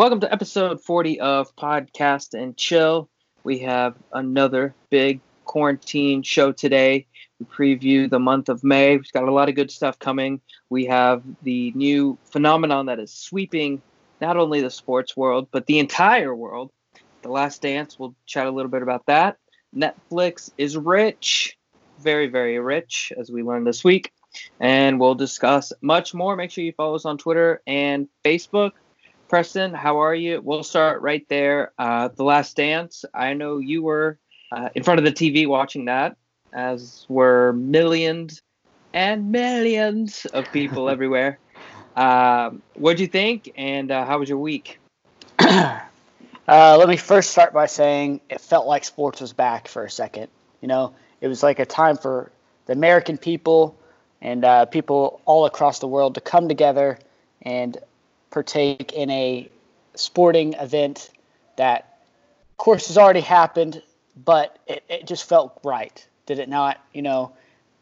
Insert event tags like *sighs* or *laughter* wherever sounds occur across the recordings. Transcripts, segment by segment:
Welcome to episode 40 of Podcast and Chill. We have another big quarantine show today. We preview the month of May. We've got a lot of good stuff coming. We have the new phenomenon that is sweeping not only the sports world, but the entire world. The Last Dance. We'll chat a little bit about that. Netflix is rich, very, very rich, as we learned this week. And we'll discuss much more. Make sure you follow us on Twitter and Facebook. Preston, how are you? We'll start right there. Uh, the Last Dance. I know you were uh, in front of the TV watching that, as were millions and millions of people *laughs* everywhere. Um, what do you think, and uh, how was your week? *clears throat* uh, let me first start by saying it felt like sports was back for a second. You know, it was like a time for the American people and uh, people all across the world to come together and partake in a sporting event that, of course, has already happened, but it, it just felt right. Did it not? You know,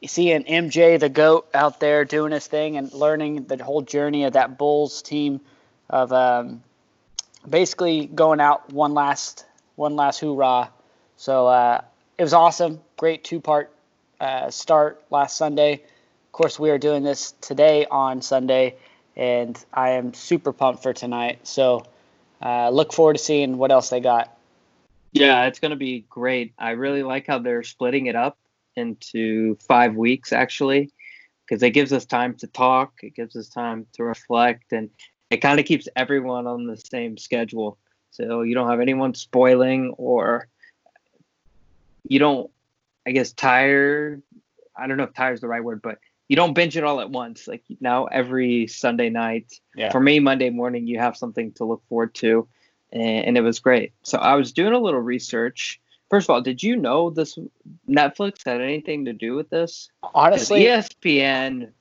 seeing MJ the goat out there doing his thing and learning the whole journey of that Bulls team of um, basically going out one last one last hoorah. So uh, it was awesome. Great two part uh, start last Sunday. Of course, we are doing this today on Sunday, and I am super pumped for tonight. So uh, look forward to seeing what else they got. Yeah, it's going to be great. I really like how they're splitting it up into five weeks, actually, because it gives us time to talk, it gives us time to reflect, and it kind of keeps everyone on the same schedule. So you don't have anyone spoiling or you don't, I guess, tire. I don't know if tire is the right word, but you don't binge it all at once. Like now, every Sunday night, yeah. for me, Monday morning, you have something to look forward to, and, and, it was great. So I was doing a little research. First of all, did you know this Netflix had anything to do with this? Honestly, ESPN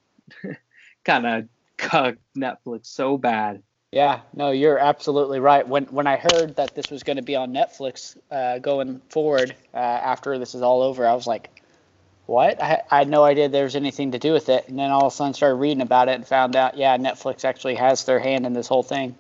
kind of cucked Netflix so bad. Yeah, no, you're absolutely right. When when I heard that this was going to be on Netflix uh, going forward uh, after this is all over, I was like, what? I, I, had no idea there was anything to do with it. And then all of a sudden started reading about it and found out, yeah, Netflix actually has their hand in this whole thing.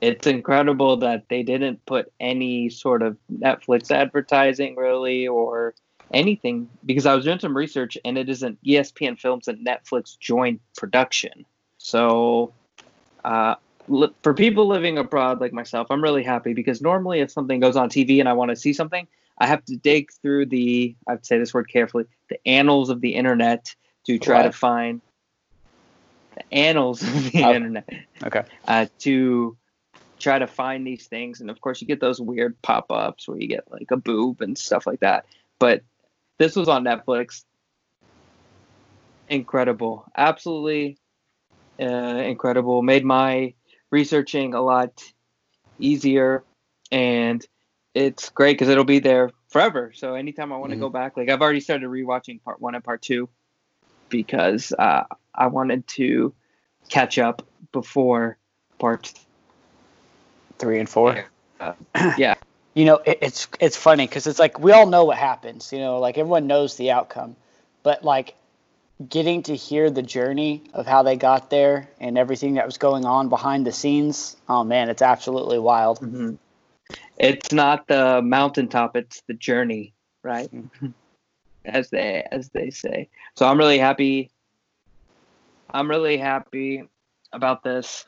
It's incredible that they didn't put any sort of Netflix advertising really or anything because I was doing some research and it is an ESPN Films and Netflix joint production. So, uh, for people living abroad like myself, I'm really happy because normally if something goes on TV and I want to see something, I have to dig through the, I'd say this word carefully, the annals of the internet to try what? to find the annals of the oh. internet. Okay. Uh, to try to find these things. And of course, you get those weird pop ups where you get like a boob and stuff like that. But this was on Netflix. Incredible. Absolutely uh, incredible. Made my researching a lot easier. And it's great because it'll be there forever. So anytime I want to mm-hmm. go back, like I've already started rewatching part one and part two because uh, I wanted to catch up before part three and four. Uh, *clears throat* yeah. You know, it, it's it's funny because it's like we all know what happens. You know, like everyone knows the outcome, but like getting to hear the journey of how they got there and everything that was going on behind the scenes. Oh man, it's absolutely wild. Mm-hmm it's not the mountaintop it's the journey right? As they as they say. So i'm really happy i'm really happy about this.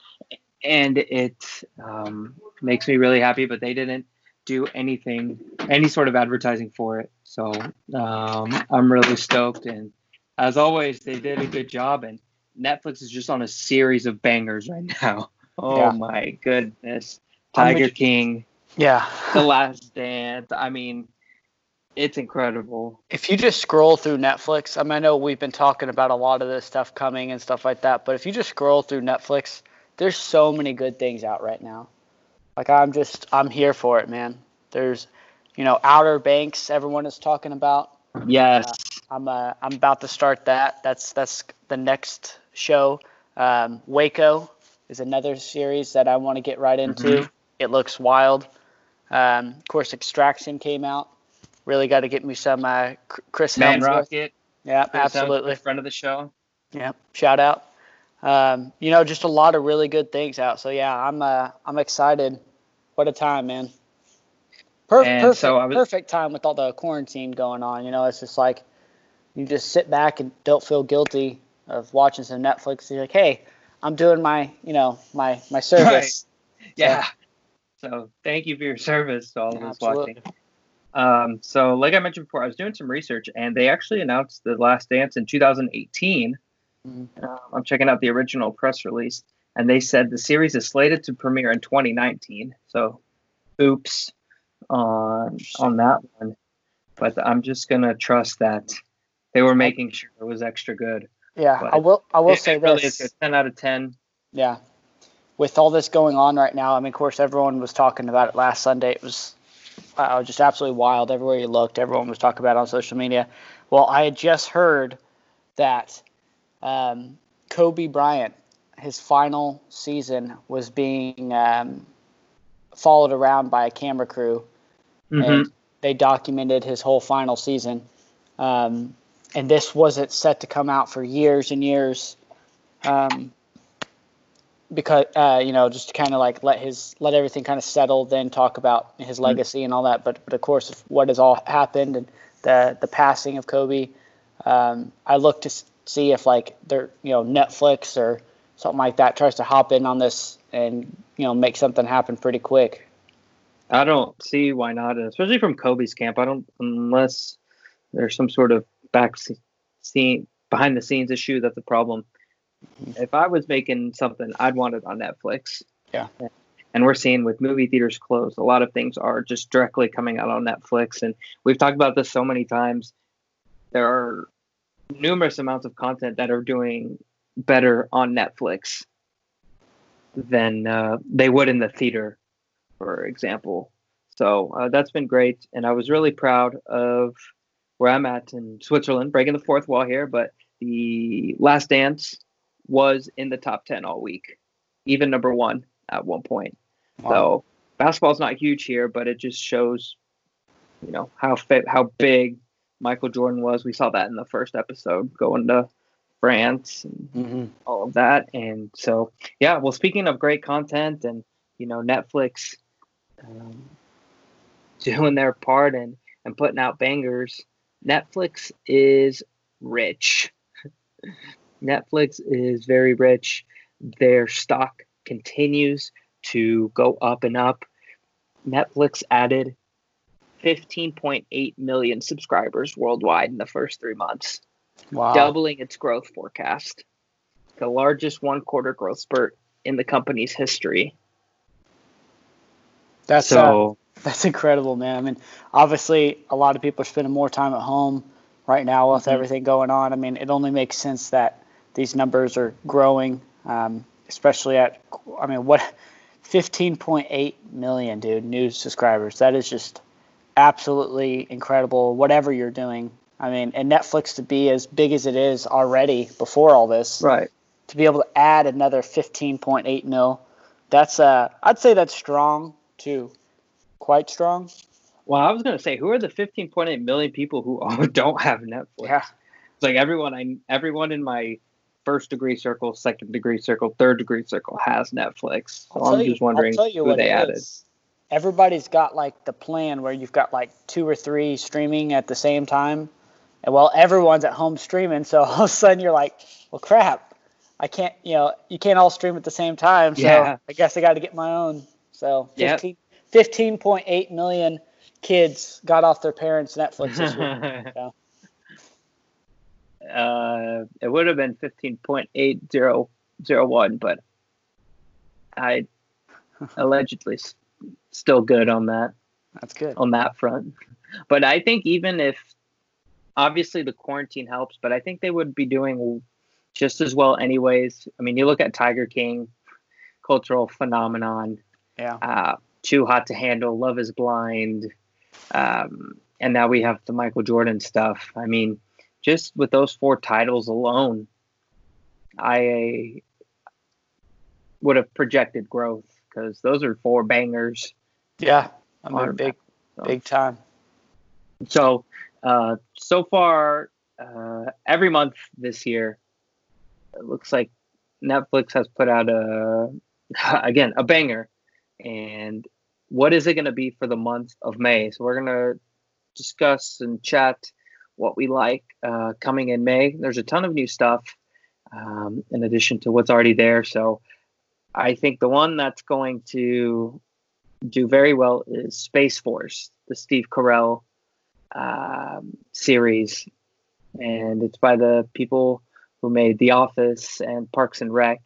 And it um, makes me really happy but they didn't do anything any sort of advertising for it. So um, i'm really stoked. And as always they did a good job. And netflix is just on a series of bangers right *laughs* now. Oh yeah. my goodness. Tiger king yeah. The Last Dance. I mean, it's incredible. If you just scroll through Netflix, I mean, I know we've been talking about a lot of this stuff coming and stuff like that, but if you just scroll through Netflix, there's so many good things out right now. Like I'm just, I'm here for it, man. There's, you know, Outer Banks. Everyone is talking about. Yes. Uh, I'm, uh, I'm about to start that. That's that's the next show. Um, Waco is another series that I want to get right into. Mm-hmm. It looks wild. Um, of course, Extraction came out. Really got to get me some uh, Chris Man Rocket. Yeah, absolutely. Friend of the show. Yeah, shout out. um, you know, just a lot of really good things out. So yeah, I'm uh, I'm excited. What a time, man. Per- perfect, so was, perfect time with all the quarantine going on. You know, it's just like you just sit back and don't feel guilty of watching some Netflix. You're like, hey, I'm doing my, you know, my my *laughs* service. Right. Yeah. So, so, thank you for your service to all of us watching. Um, so, like I mentioned before, I was doing some research, and they actually announced the Last Dance in 2018. Mm-hmm. Uh, I'm checking out the original press release, and they said the series is slated to premiere in 2019. So, oops on on that one. But I'm just gonna trust that they were making sure it was extra good. Yeah, but I will. I will it, say it really this: is a 10 out of 10. Yeah, with all this going on right now, I mean, of course, everyone was talking about it last Sunday. It was uh, just absolutely wild. Everywhere you looked, everyone was talking about it on social media. Well, I had just heard that um, Kobe Bryant, his final season, was being um, followed around by a camera crew, mm-hmm. and they documented his whole final season. Um, and this wasn't set to come out for years and years, um, because uh, you know just to kind of like let his let everything kind of settle, then talk about his mm-hmm. legacy mm-hmm. and all that. But but of course, what has all happened and the the passing of Kobe, um, I look to see if like they're you know Netflix or something like that tries to hop in on this and you know make something happen pretty quick. I don't see why not, especially from Kobe's camp. I don't unless there's some sort of back scene behind the scenes issue that's a problem. If I was making something, I'd want it on Netflix. Yeah. And we're seeing with movie theaters closed, a lot of things are just directly coming out on Netflix. And we've talked about this so many times. There are numerous amounts of content that are doing better on Netflix than uh, they would in the theater, for example. So uh, that's been great. And I was really proud of where I'm at in Switzerland, breaking the fourth wall here, but the Last Dance was in the top 10 all week, even number one at one point. Wow. So basketball's not huge here, but it just shows, you know, how fit, how big Michael Jordan was. We saw that in the first episode going to France and mm-hmm. all of that. And so, yeah, well, speaking of great content and, you know, Netflix um, doing their part and, and putting out bangers, Netflix is rich. *laughs* Netflix is very rich. Their stock continues to go up and up. Netflix added 15.8 million subscribers worldwide in the first three months, wow. doubling its growth forecast. The largest one quarter growth spurt in the company's history. That's so. Uh, that's incredible, man. I mean, obviously, a lot of people are spending more time at home right now with mm-hmm. everything going on. I mean, it only makes sense that these numbers are growing, um, especially at, I mean, what, 15.8 million, dude, new subscribers. That is just absolutely incredible, whatever you're doing. I mean, and Netflix to be as big as it is already before all this. Right. To be able to add another 15.8 mil, that's, uh, I'd say that's strong too quite strong. Well, I was gonna say, who are the 15.8 million people who *laughs* don't have Netflix? Yeah, it's like everyone I everyone in my first degree circle, second degree circle, third degree circle has Netflix. So I'm you, just wondering who they added. Is. Everybody's got like the plan where you've got like two or three streaming at the same time, and well, everyone's at home streaming, so *laughs* all of a sudden you're like, well, crap, I can't, you know, you can't all stream at the same time. So yeah. I guess I got to get my own. So 15, yep. 15.8 million kids got off their parents' Netflix this week. *laughs* so. Uh, it would have been 15.8001, but I *laughs* allegedly still good on that. That's good. On that front. But I think even if obviously the quarantine helps, but I think they would be doing just as well anyways. I mean, you look at Tiger King, cultural phenomenon. Yeah. Uh, too Hot to Handle, Love is Blind, um, and now we have the Michael Jordan stuff. I mean, just with those four titles alone, I would have projected growth because those are four bangers. Yeah, I mean, big, so. big time. So, uh, so far, uh, every month this year, it looks like Netflix has put out a *laughs* again a banger, and what is it going to be for the month of May? So we're going to discuss and chat what we like uh, coming in May. There's a ton of new stuff um, in addition to what's already there. So I think the one that's going to do very well is Space Force, the Steve Carell um, series, and it's by the people who made The Office and Parks and Rec,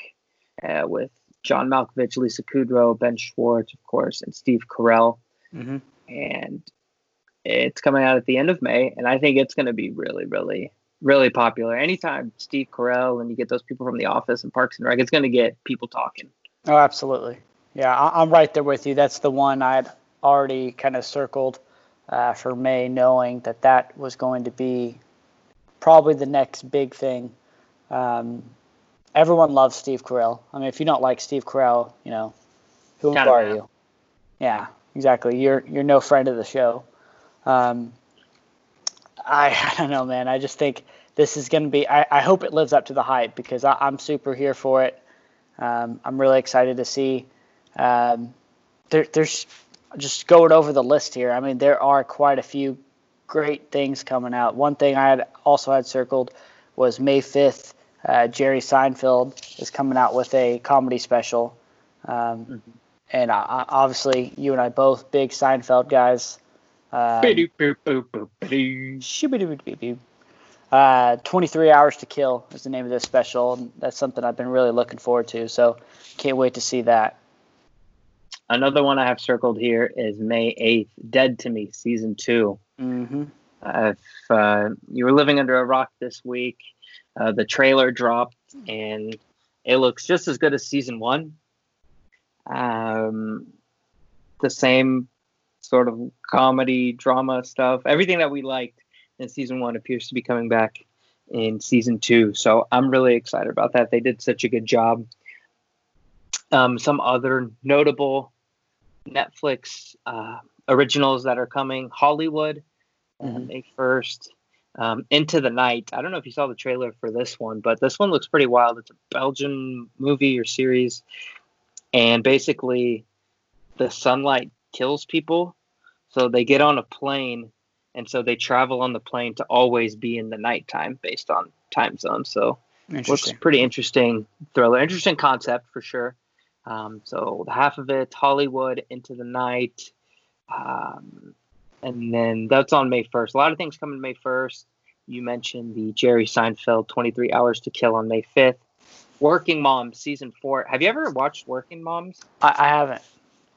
uh, with John Malkovich, Lisa Kudrow, Ben Schwartz, of course, and Steve Carell. Mm-hmm. And it's coming out at the end of May, and I think it's going to be really, really, really popular. Anytime Steve Carell and you get those people from The Office and Parks and Rec, it's going to get people talking. Oh, absolutely. Yeah, I'm right there with you. That's the one I'd already kind of circled uh, for May, knowing that that was going to be probably the next big thing. Um, everyone loves Steve Carell. I mean, if you don't like Steve Carell, you know, who are you? Yeah, exactly. You're you're no friend of the show. Um, I *laughs* I don't know, man. I just think this is going to be. I, I hope it lives up to the hype because I, am super here for it. Um, I'm really excited to see. Um, there, there's just going over the list here. I mean, there are quite a few great things coming out. One thing I had also had circled was May 5th. Uh, Jerry Seinfeld is coming out with a comedy special, um, mm-hmm. and I, obviously you and I both big Seinfeld guys. Um, uh, 23 Hours to Kill is the name of this special. And that's something I've been really looking forward to. So can't wait to see that. Another one I have circled here is May 8th, Dead to Me, Season 2. Mm-hmm. Uh, if uh, you were living under a rock this week, uh, the trailer dropped and it looks just as good as Season 1. Um, the same sort of comedy, drama stuff, everything that we liked in Season 1 appears to be coming back in Season 2. So I'm really excited about that. They did such a good job. Um, some other notable Netflix uh, originals that are coming Hollywood, uh, mm-hmm. May 1st. Um, Into the Night. I don't know if you saw the trailer for this one, but this one looks pretty wild. It's a Belgian movie or series. And basically, the sunlight kills people. So they get on a plane, and so they travel on the plane to always be in the nighttime based on time zone. So looks pretty interesting thriller. Interesting concept for sure. Um, so the half of it, Hollywood, Into the Night, um, and then that's on May 1st. A lot of things coming May 1st. You mentioned the Jerry Seinfeld 23 Hours to Kill on May 5th. Working Moms season four. Have you ever watched Working Moms? I, I haven't.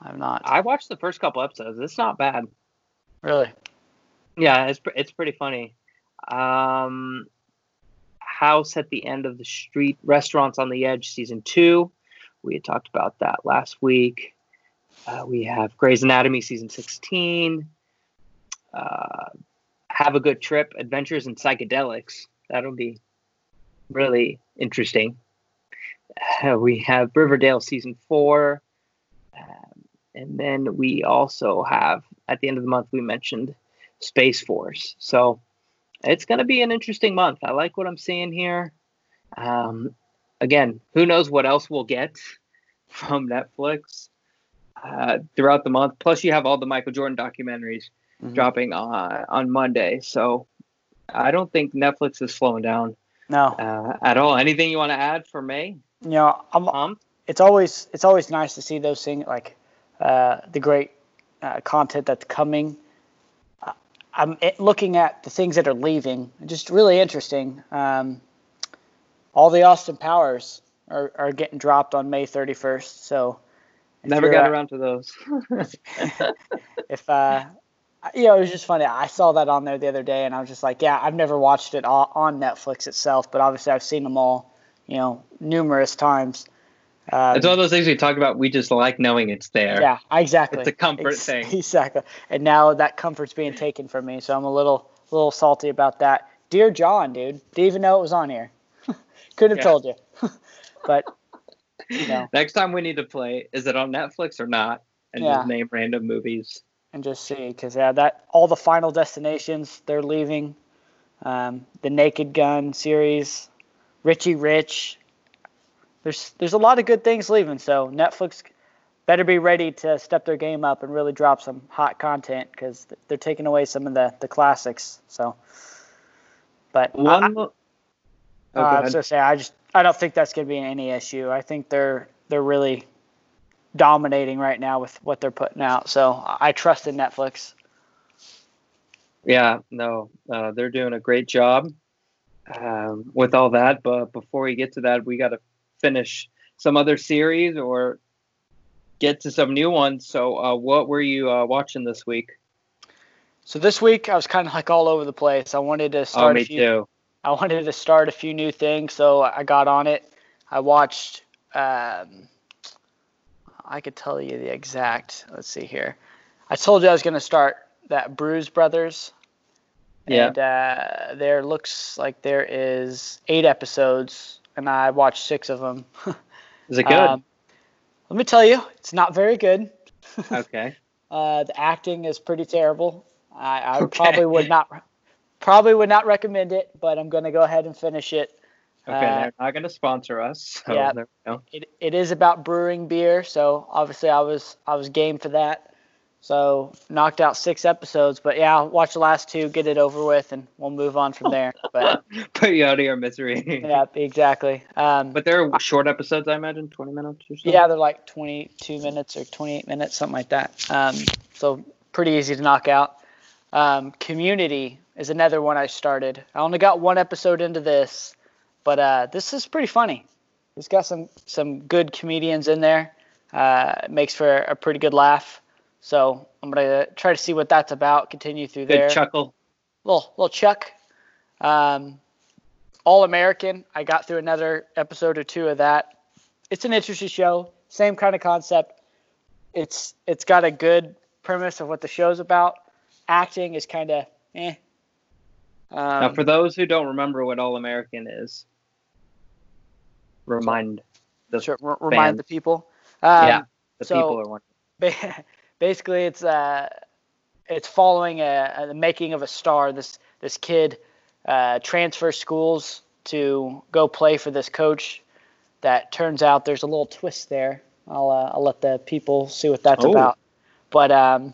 I'm not. I watched the first couple episodes. It's not bad. Really? Yeah, it's it's pretty funny. Um, House at the End of the Street, Restaurants on the Edge, season two. We had talked about that last week. Uh, we have Grey's Anatomy season 16. Uh, have a good trip, Adventures in Psychedelics. That'll be really interesting. Uh, we have Riverdale season four. Um, and then we also have, at the end of the month, we mentioned Space Force. So it's going to be an interesting month. I like what I'm seeing here. Um, again, who knows what else we'll get *laughs* from Netflix uh, throughout the month. Plus, you have all the Michael Jordan documentaries mm-hmm. dropping on on Monday. So I don't think Netflix is slowing down. No, uh, at all. Anything you want to add for May? You know, I'm, it's always it's always nice to see those things like uh, the great uh, content that's coming. I'm looking at the things that are leaving. Just really interesting. Um, all the Austin Powers are, are getting dropped on May 31st. So never got uh, around to those. *laughs* if uh, you know, it was just funny. I saw that on there the other day, and I was just like, yeah, I've never watched it on Netflix itself, but obviously I've seen them all, you know, numerous times. Um, it's one of those things we talk about. We just like knowing it's there. Yeah, exactly. It's a comfort it's, thing. *laughs* Exactly. And now that comfort's being taken from me, so I'm a little, little salty about that. Dear John, dude, didn't even know it was on here. *laughs* Could have yeah. told you. *laughs* but you know. next time we need to play, is it on Netflix or not? And yeah. just name random movies. And just see, because yeah, that all the Final Destinations they're leaving, um, the Naked Gun series, Richie Rich, there's there's a lot of good things leaving. So Netflix better be ready to step their game up and really drop some hot content because they're taking away some of the the classics. So, but One. I, mo- uh, Oh, go I was gonna say I just I don't think that's gonna be any issue. I think they're they're really dominating right now with what they're putting out. So I I trust in Netflix. Yeah, no, uh, they're doing a great job um, with all that. But before we get to that, we got to finish some other series or get to some new ones. So, uh, what were you uh, watching this week? So this week I was kind of like all over the place. I wanted to start. Oh, start me a few too. I wanted to start a few new things, so I got on it. I watched. Um, I could tell you the exact. Let's see here. I told you I was going to start that Brews Brothers. Yeah. And uh, there looks like there is eight episodes, and I watched six of them. *laughs* Is it good? Um, let me tell you, it's not very good. *laughs* okay. Uh, the acting is pretty terrible. I, I Okay. probably would not, probably would not recommend it, but I'm going to go ahead and finish it. Okay, Uh, they're not going to sponsor us. So yeah. there we go. it, it is about brewing beer, so obviously I was I was game for that. So knocked out six episodes, but yeah, I'll watch the last two, get it over with, and we'll move on from there. *laughs* But Put you out of your misery. yeah, exactly. Um, But they're short episodes, I imagine, 20 minutes or so. yeah, they're like 22 minutes or 28 minutes, something like that. Um, so pretty easy to knock out. Um, Community is another one I started. I only got one episode into this, but uh, this is pretty funny. It's got some some good comedians in there. Uh, it makes for a pretty good laugh. So I'm gonna try to see what that's about. Continue through Good there. chuckle. Little little Chuck. Um, All American. I got through another episode or two of that. It's an interesting show. Same kind of concept. It's it's got a good premise of what the show's about. Acting is kind of eh. Um, now, for those who don't remember what All American is, remind the, sure, r- remind the people. Um, yeah, the so- people are wondering. *laughs* ba- basically it's uh it's following a, a the making of a star. This this kid uh, transfers schools to go play for this coach. That turns out there's a little twist there. I'll uh, i'll let the people see what that's Oh. about. But um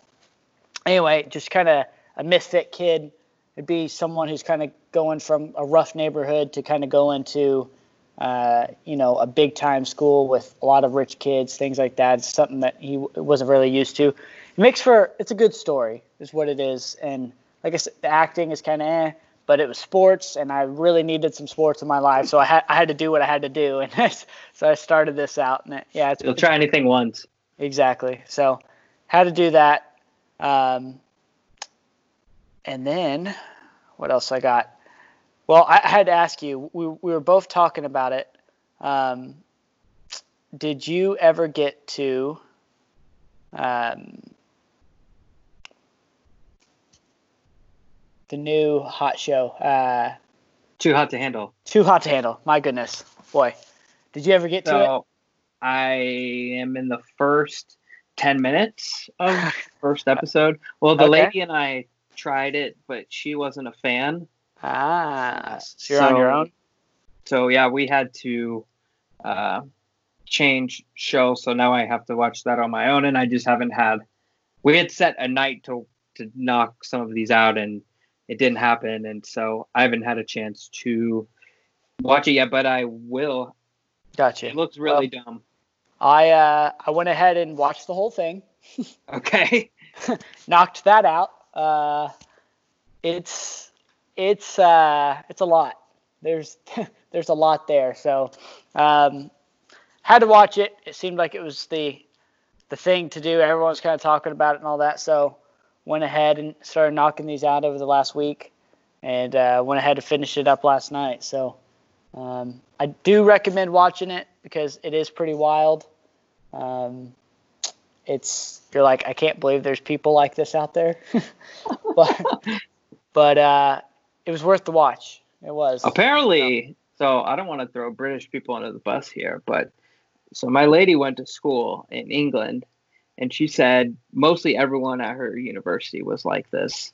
anyway just kind of a misfit kid. It'd be someone who's kind of going from a rough neighborhood to kind of go into uh, you know, a big time school with a lot of rich kids, things like that. It's something that he wasn't really used to. It makes for it's a good story, is what it is. And like I said, the acting is kind of eh, but it was sports, and I really needed some sports in my life, so I had I had to do what I had to do, *laughs* and so I started this out. And it, yeah, it's, You'll try anything once. Exactly. So, had to do that. Um, and then, what else I got? Well, I, had to ask you. We, we were both talking about it. Um, did you ever get to? Um, the new hot show, uh, Too hot to handle. Too Hot to Handle. My goodness, boy, did you ever get to it? I am in the first 10 minutes of *laughs* first episode. Well, the Okay. lady and I tried it, but she wasn't a fan. Ah, so you're on your own. So yeah, we had to uh, change show. So now I have to watch that on my own, and I just haven't had. We had set a night to to knock some of these out, and it didn't happen, and so I haven't had a chance to watch it yet. But I will. Gotcha. It looks really dumb. I uh, I went ahead and watched the whole thing, *laughs* Okay. *laughs* knocked that out. Uh, it's it's uh, it's a lot. There's *laughs* there's a lot there. So um, had to watch it. It seemed like it was the the thing to do. Everyone's kind of talking about it and all that. So went ahead and started knocking these out over the last week, and uh, went ahead to finish it up last night. So um, I do recommend watching it because it is pretty wild. Um, it's you're like I can't believe there's people like this out there, *laughs* but but uh, it was worth the watch. It was. Apparently, so I don't want to throw British people under the bus here, but so my lady went to school in England, and she said mostly everyone at her university was like this.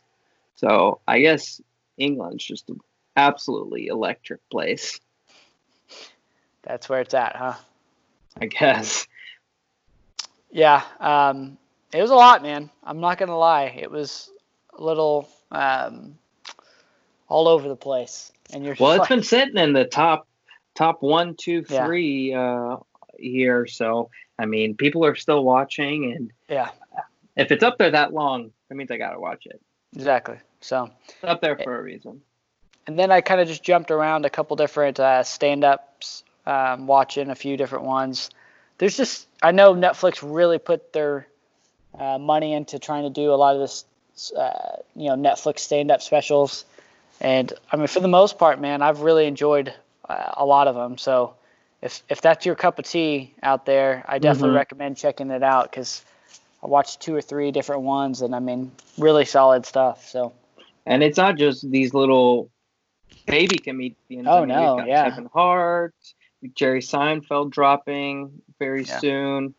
So I guess England's just an absolutely electric place. That's where it's at, huh? I guess. Yeah, um, it was a lot, man. I'm not gonna lie. It was a little um, all over the place. And you're well, it's like, been sitting in the top top one, two, three yeah. uh, here. So I mean, people are still watching, and yeah, if it's up there that long, that means I gotta watch it. Exactly. So it's up there for a reason. And then I kind of just jumped around a couple different uh, stand-ups, um, watching a few different ones. There's just I know Netflix really put their uh, money into trying to do a lot of this, uh, you know, Netflix stand-up specials, and I mean for the most part, man, I've really enjoyed uh, a lot of them. So if if that's your cup of tea out there, I definitely mm-hmm. recommend checking it out because I watched two or three different ones, and I mean, really solid stuff. So. And it's not just these little baby comedians. Oh I mean, no, yeah. Kevin Hart, Jerry Seinfeld dropping very yeah. soon.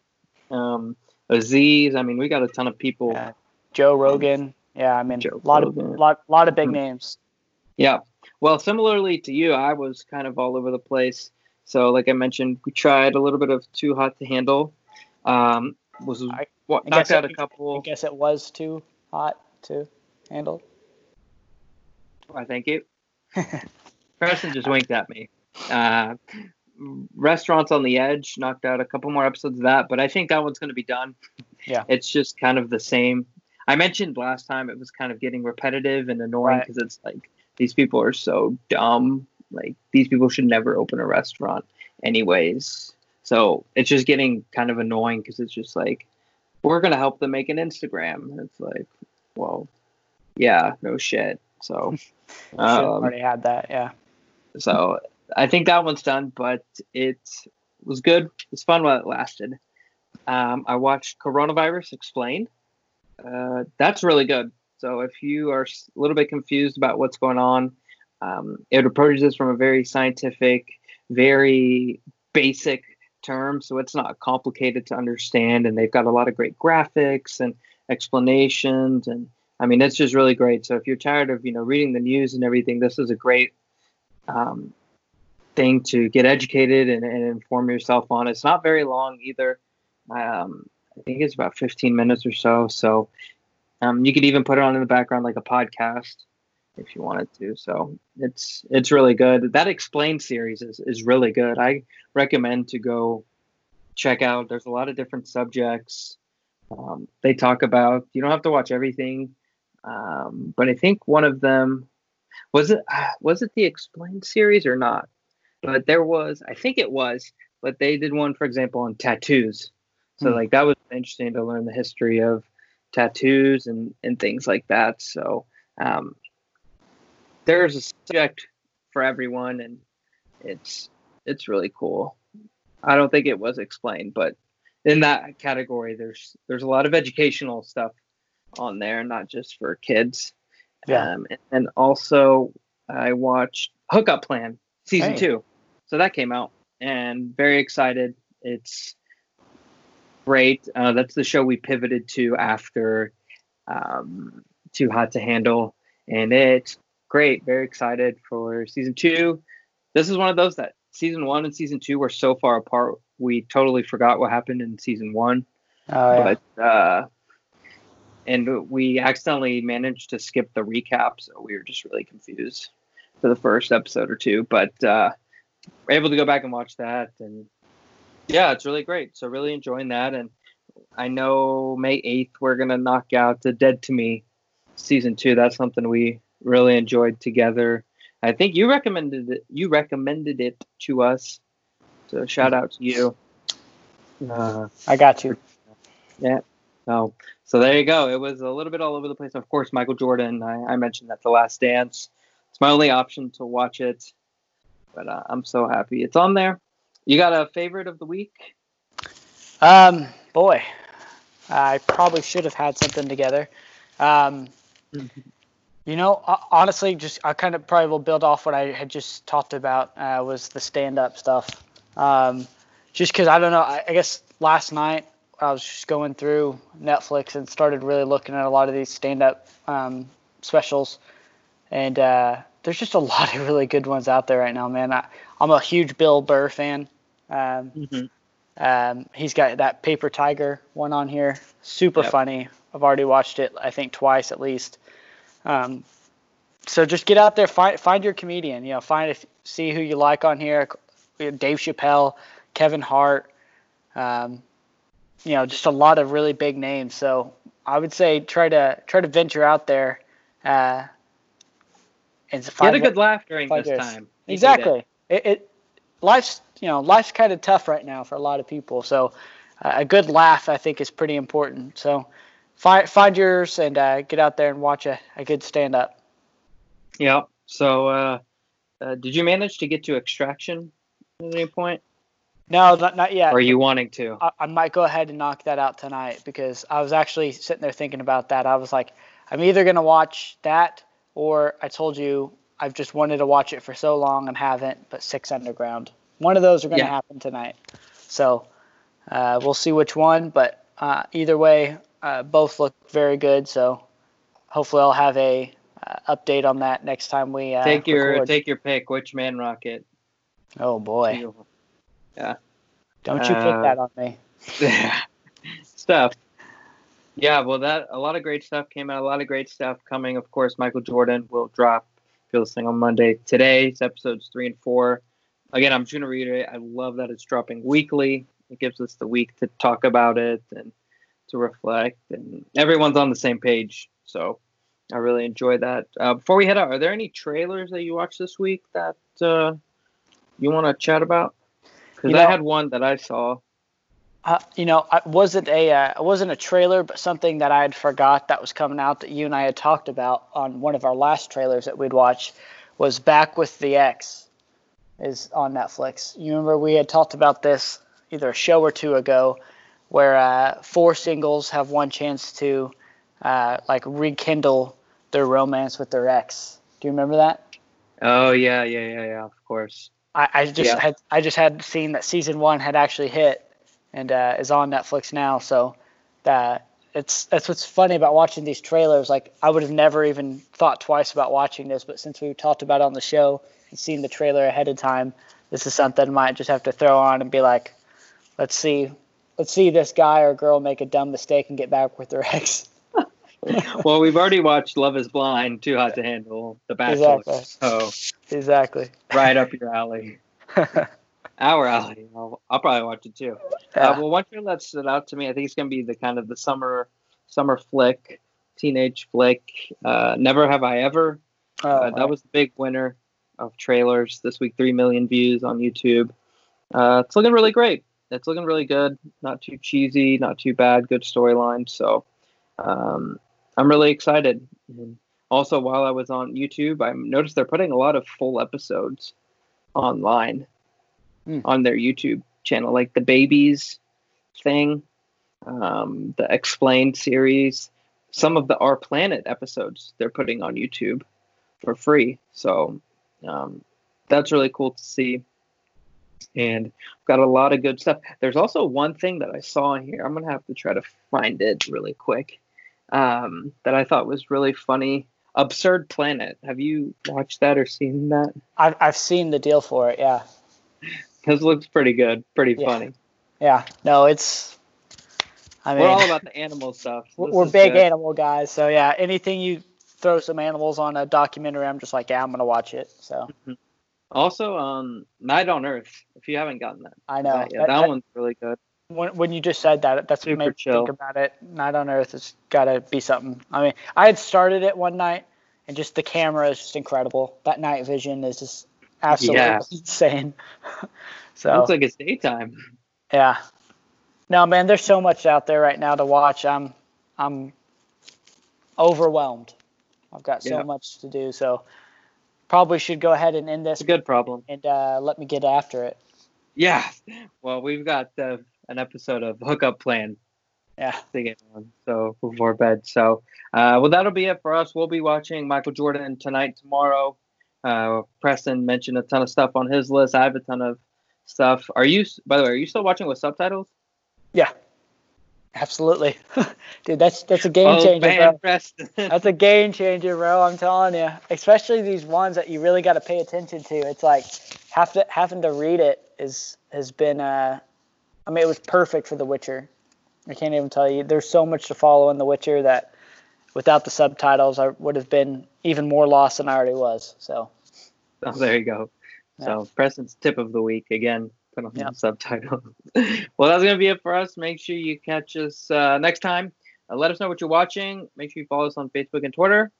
Um, Aziz. I mean, we got a ton of people. Yeah. Joe Rogan. Yeah, I mean, Joe a lot Rogan. of lot lot of big mm-hmm. names. Yeah. Well, similarly to you, I was kind of all over the place. So, like I mentioned, we tried a little bit of Too Hot to Handle. Um, was I, what, knocked out it, a couple. I guess it was too hot to handle. Why, thank you. Preston just winked at me. Uh, Restaurants on the Edge knocked out a couple more episodes of that, but I think that one's going to be done. Yeah. It's just kind of the same. I mentioned last time it was kind of getting repetitive and annoying because right. it's like these people are so dumb. Like these people should never open a restaurant, anyways. So it's just getting kind of annoying because it's just like we're gonna help them make an Instagram. It's like, well, yeah, no shit. So *laughs* um, already had that, yeah. So I think that one's done, but it was good. It's fun while it lasted. Um, I watched Coronavirus Explained. Uh, that's really good. So if you are a little bit confused about what's going on, um, it approaches this from a very scientific, very basic term. So it's not complicated to understand. And they've got a lot of great graphics and explanations. And I mean, it's just really great. So if you're tired of, you know, reading the news and everything, this is a great um, thing to get educated and, and, inform yourself on. It's not very long either. Um, I think it's about 15 minutes or so. So um, you could even put it on in the background like a podcast if you wanted to. So it's it's really good. That explained series is, is really good. I recommend to go check out. There's a lot of different subjects. Um, they talk about you don't have to watch everything, um, but I think one of them was it *sighs* was it the explained series or not? But there was I think it was, but they did one for example on tattoos. So hmm. like that was interesting to learn the history of tattoos and and things like that. So um, there's a subject for everyone, and it's it's really cool. I don't think it was explained, but in that category, there's there's a lot of educational stuff on there, not just for kids. Yeah. Um, and, also, I watched Hookup Plan season hey. two, so that came out, and very excited. It's great. Uh, that's the show we pivoted to after um, Too Hot to Handle, and it's great. Very excited for season two. This is one of those that season one and season two were so far apart, we totally forgot what happened in season one. Oh, yeah. But uh, and we accidentally managed to skip the recap, so we were just really confused for the first episode or two. But uh, we're able to go back and watch that, and yeah, it's really great. So really enjoying that, and I know May eighth we're gonna knock out the Dead to Me season two. That's something we really enjoyed together. I think you recommended it. You recommended it to us. So shout out to you. Uh, I got you. Yeah. So so there you go. It was a little bit all over the place. Of course, Michael Jordan. I, I mentioned that The Last Dance. It's my only option to watch it, but uh, I'm so happy it's on there. You got a favorite of the week? Um, boy, I probably should have had something together. Um. *laughs* You know, honestly, just I kind of probably will build off what I had just talked about uh, was the stand-up stuff. Um, just because I don't know, I, I, guess last night I was just going through Netflix and started really looking at a lot of these stand-up um, specials, and uh, there's just a *laughs* lot of really good ones out there right now, man. I, I'm a huge Bill Burr fan. Um, mm-hmm. Um, he's got that Paper Tiger one on here. Super Yep. funny. I've already watched it, I think, twice at least. Um, so just get out there, find find your comedian. You know, find if see who you like on here. Dave Chappelle, Kevin Hart. Um, you know, just a lot of really big names. So I would say try to try to venture out there. Uh, and Get find a what- good laugh during this time. You need it. Exactly. It, it life's you know life's kind of tough right now for a lot of people. So uh, a good laugh I think is pretty important. So find find yours and uh, get out there and watch a, a good stand up. Yeah. So, uh, uh, did you manage to get to Extraction at any point? No, not, not yet. Or are you wanting to? I, I might go ahead and knock that out tonight because I was actually sitting there thinking about that. I was like, I'm either gonna watch that or I told you I've just wanted to watch it for so long and haven't. But Six Underground, one of those are gonna Yeah. happen tonight. So uh, we'll see which one. But uh, either way, uh, both look very good. So hopefully I'll have a uh, update on that next time we uh, take your record. take your pick. Which man rocket? oh boy, Yeah. don't you Uh, put that on me. *laughs* stuff. Yeah, well, that a lot of great stuff came out. A lot of great stuff coming. Of course, Michael Jordan will drop. If you're listening on Monday, today's episodes three and four. Again, I'm just gonna reiterate. I love that it's dropping weekly. It gives us the week to talk about it and to reflect, and everyone's on the same page. So I really enjoy that. Uh, before we head out, are there any trailers that you watched this week that uh, you want to chat about? Because You I had one that I saw. Uh, you know, I wasn't a uh, it wasn't a trailer, but something that I had forgot that was coming out that you and I had talked about on one of our last trailers that we'd watched was Back with the Ex is on Netflix. You remember we had talked about this either a show or two ago, where uh, four singles have one chance to uh, like rekindle their romance with their ex. Do you remember that? Oh yeah, yeah, yeah, yeah. Of course. I, I just Yeah. had I just had seen that season one had actually hit and uh, is on Netflix now. So that it's that's what's funny about watching these trailers. Like I would have never even thought twice about watching this, but since we talked about it on the show seen the trailer ahead of time, this is something I might just have to throw on and be like, let's see, let's see this guy or girl make a dumb mistake and get back with their *laughs* ex. well, we've already watched Love Is Blind, Too Hot to Handle, The Bachelor. Exactly. So Exactly. right up your alley, *laughs* our alley. I'll, I'll probably watch it too. Yeah. Uh, well, one trailer that stood out to me, I think it's gonna be the kind of the summer summer flick, teenage flick. Uh, Never Have I Ever. Oh, Uh, that was the big winner of trailers this week. Three million views on YouTube. Uh, it's looking really great. It's looking really good. Not too cheesy. Not too bad. Good storyline. So um, I'm really excited. And also, while I was on YouTube, I noticed they're putting a lot of full episodes online Hmm. on their YouTube channel, like the babies thing, um, the explained series, some of the Our Planet episodes they're putting on YouTube for free. So um, that's really cool to see. And got a lot of good stuff. There's also one thing that I saw in here. I'm gonna have to try to find it really quick. Um, that I thought was really funny. Absurd Planet. Have you watched that or seen that? I've I've seen the deal for it. Yeah. this looks pretty good, pretty Yeah. funny. Yeah. No, it's. I mean, We're all about the animal stuff. *laughs* This we're big good. animal guys, so yeah. Anything you throw some animals on a documentary, I'm just like, yeah, I'm gonna watch it. So Also, um, Night on Earth. If you haven't gotten that, I know that, yeah, That- that, one's really good. when when you just said that, that's what Super made me think about it. Night on Earth has got to be something. I mean, I had started it one night, and just the camera is just incredible. That night vision is just absolutely Yeah. *laughs* insane. *laughs* so Looks like it's daytime. Yeah. No, man, there's so much out there right now to watch. I'm I'm overwhelmed. I've got so Yeah. much to do, so probably should go ahead and end this It's a good problem. and uh, let me get after it. Yeah. Well, we've got uh, an episode of Hookup Plan Yeah. to get on, so before bed. So, uh, well, that'll be it for us. We'll be watching Michael Jordan tonight, tomorrow. Uh, Preston mentioned a ton of stuff on his list. I have a ton of stuff. Are you, by the way, are you still watching with subtitles? Yeah. Absolutely. *laughs* Dude, that's that's a game oh, changer, man, bro. Preston. *laughs* That's a game changer, bro. I'm telling you. Especially these ones that you really got to pay attention to. It's like have to having to read it is has been uh I mean, it was perfect for The Witcher. I can't even tell you. There's so much to follow in The Witcher that without the subtitles, I would have been even more lost than I already was. So. Oh, there you go. Yeah. So Preston's tip of the week again. Put on yep. the subtitles. *laughs* well, that's gonna be it for us. Make sure you catch us uh, next time. Uh, let us know what you're watching. Make sure you follow us on Facebook and Twitter.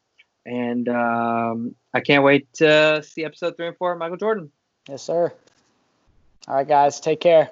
And um, I can't wait to see episode three and four of Michael Jordan. Yes, sir. All right, guys. Take care.